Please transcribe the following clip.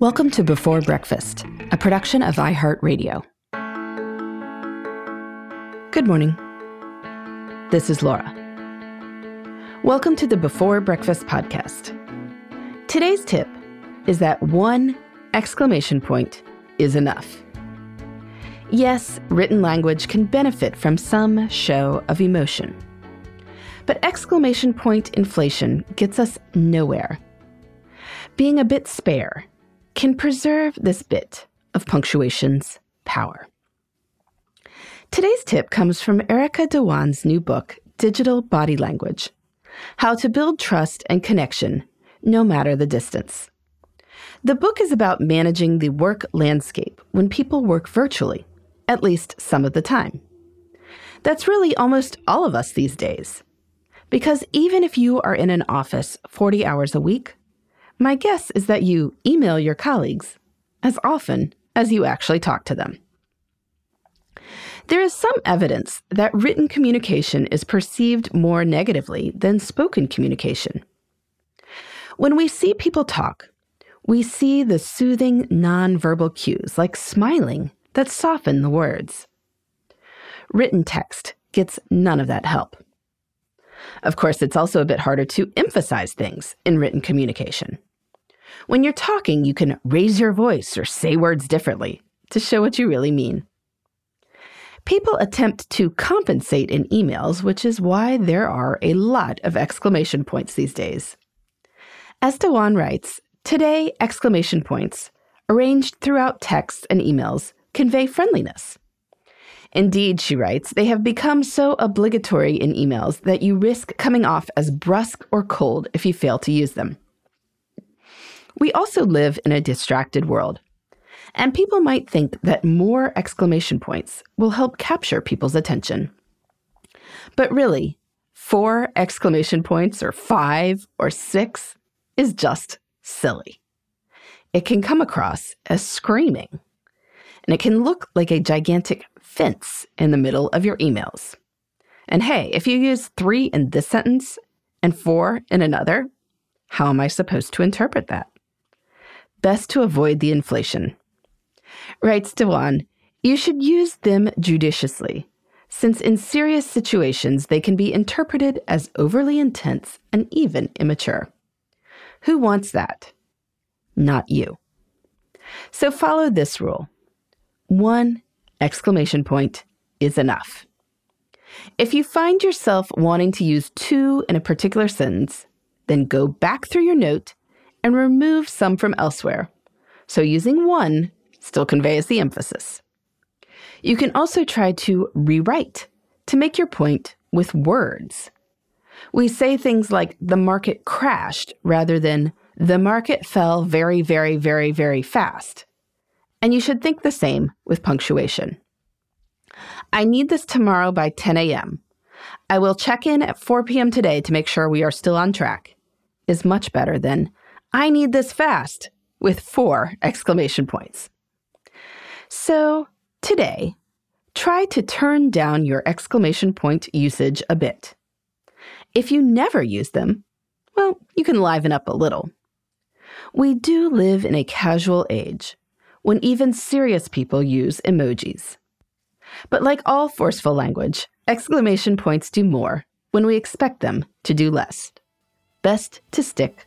Welcome to Before Breakfast, a production of iHeartRadio. Good morning. This is Laura. Welcome to the Before Breakfast podcast. Today's tip is that one exclamation point is enough. Yes, written language can benefit from some show of emotion. But exclamation point inflation gets us nowhere. Being a bit spare can preserve this bit of punctuation's power. Today's tip comes from Erica Dhawan's new book, Digital Body Language How to Build Trust and Connection No Matter the Distance. The book is about managing the work landscape when people work virtually, at least some of the time. That's really almost all of us these days. Because even if you are in an office 40 hours a week, my guess is that you email your colleagues as often as you actually talk to them. There is some evidence that written communication is perceived more negatively than spoken communication. When we see people talk, we see the soothing nonverbal cues like smiling that soften the words. Written text gets none of that help. Of course, it's also a bit harder to emphasize things in written communication. When you're talking, you can raise your voice or say words differently to show what you really mean. People attempt to compensate in emails, which is why there are a lot of exclamation points these days. As Dhawan writes, today exclamation points, arranged throughout texts and emails, convey friendliness. Indeed, she writes, they have become so obligatory in emails that you risk coming off as brusque or cold if you fail to use them. We also live in a distracted world. And people might think that more exclamation points will help capture people's attention. But really, four exclamation points or five or six is just silly. It can come across as screaming, and it can look like a gigantic fence in the middle of your emails. And hey, if you use three in this sentence and four in another, how am I supposed to interpret that? Best to avoid the inflation. Writes Dhawan, you should use them judiciously, since in serious situations they can be interpreted as overly intense and even immature. Who wants that? Not you. So follow this rule. One exclamation point is enough. If you find yourself wanting to use two in a particular sentence, then go back through your note and remove some from elsewhere. So using one still conveys the emphasis. You can also try to rewrite to make your point with words. We say things like the market crashed rather than the market fell very, very, very, very fast. And you should think the same with punctuation. I need this tomorrow by 10 a.m. I will check in at 4 p.m. today to make sure we are still on track is much better than I need this fast with four exclamation points. So today, try to turn down your exclamation point usage a bit. If you never use them, well, you can liven up a little. We do live in a casual age when even serious people use emojis. But like all forceful language, exclamation points do more when we expect them to do less. Best to stick